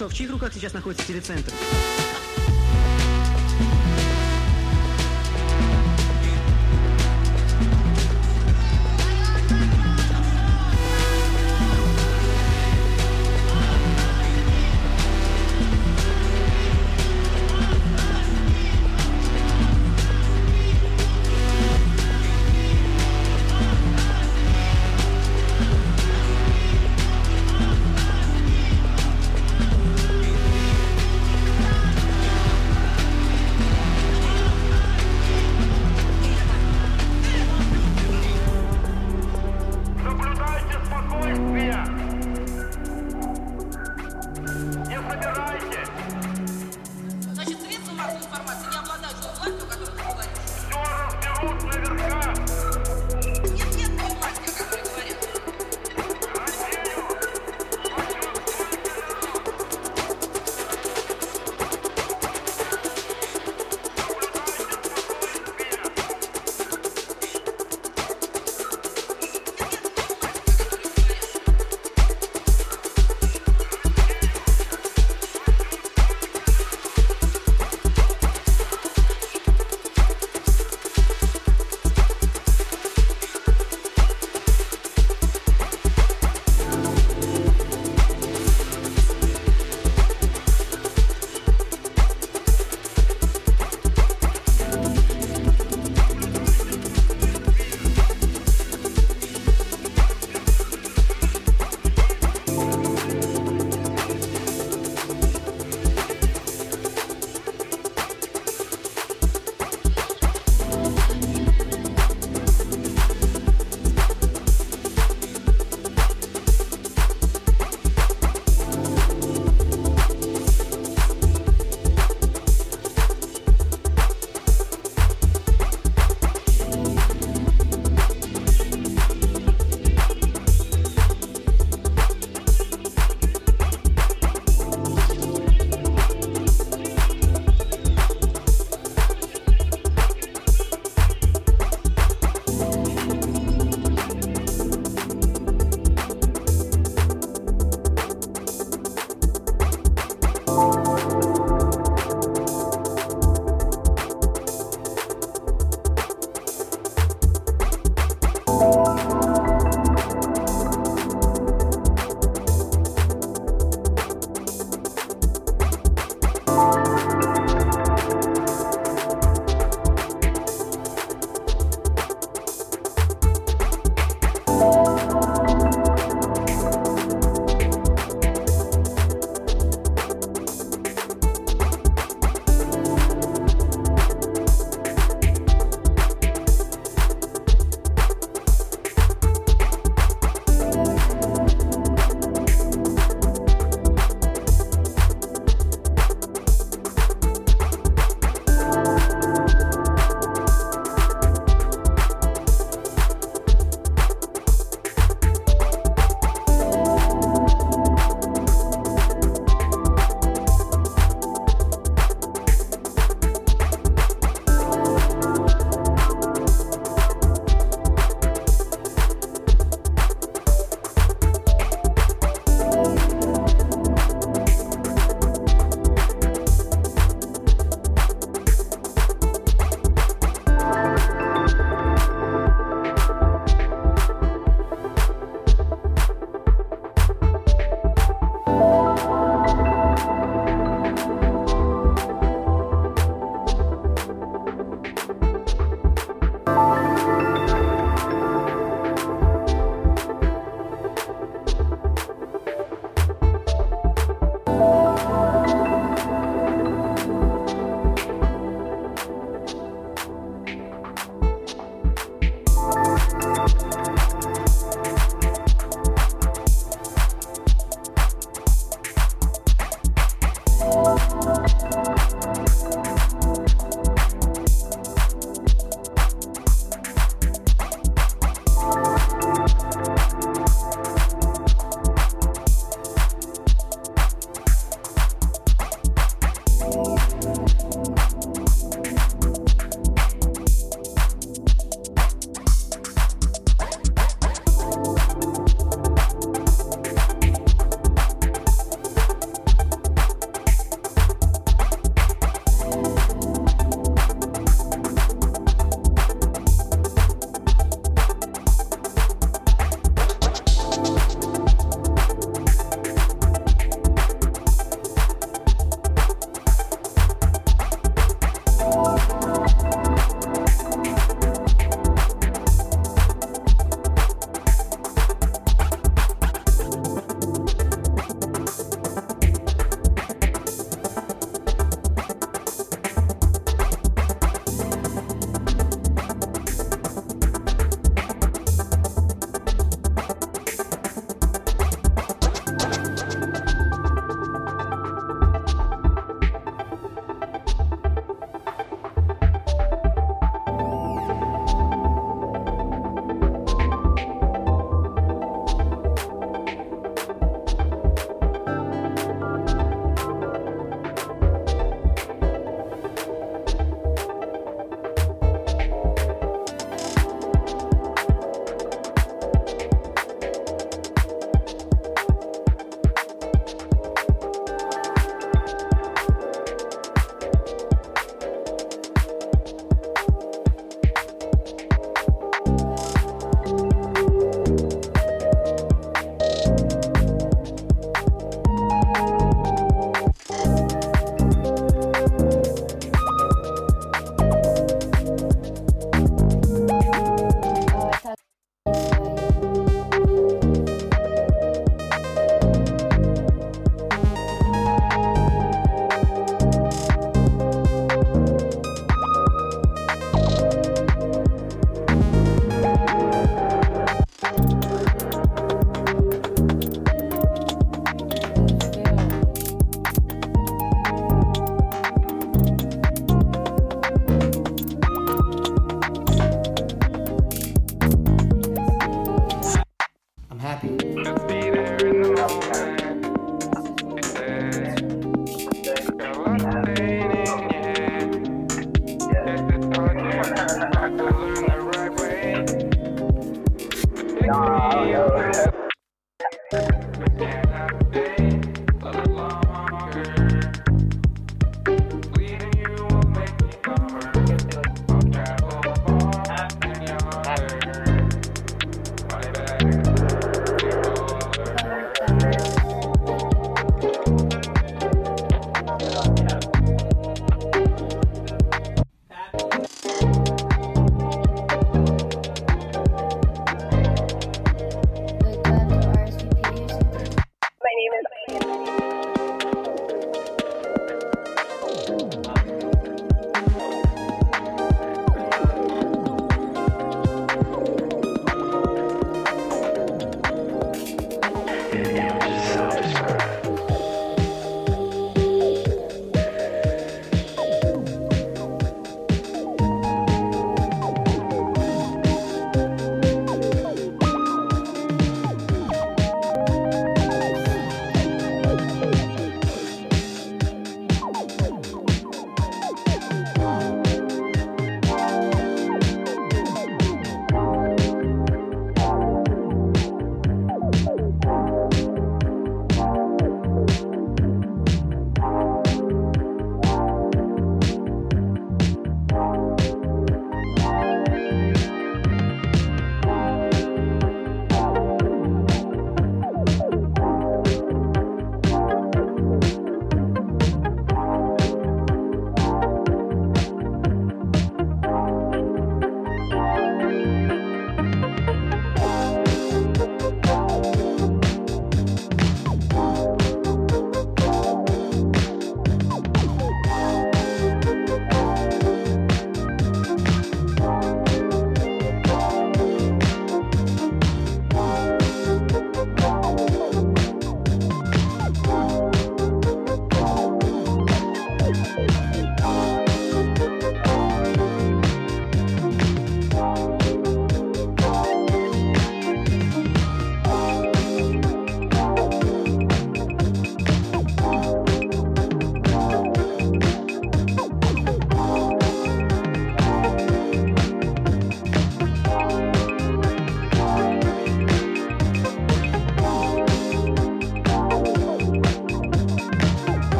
Хорошо, в чьих руках сейчас находится телецентр?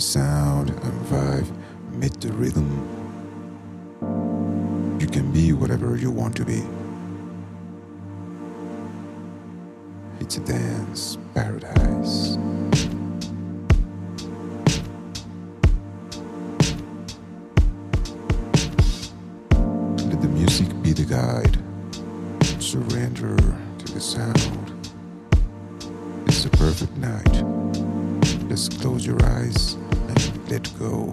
sound and vibe meet the rhythm. You can be whatever you want to be. It's a dance paradise. Let the music be the guide. Surrender to the sound. It's a perfect night. Let's go let go.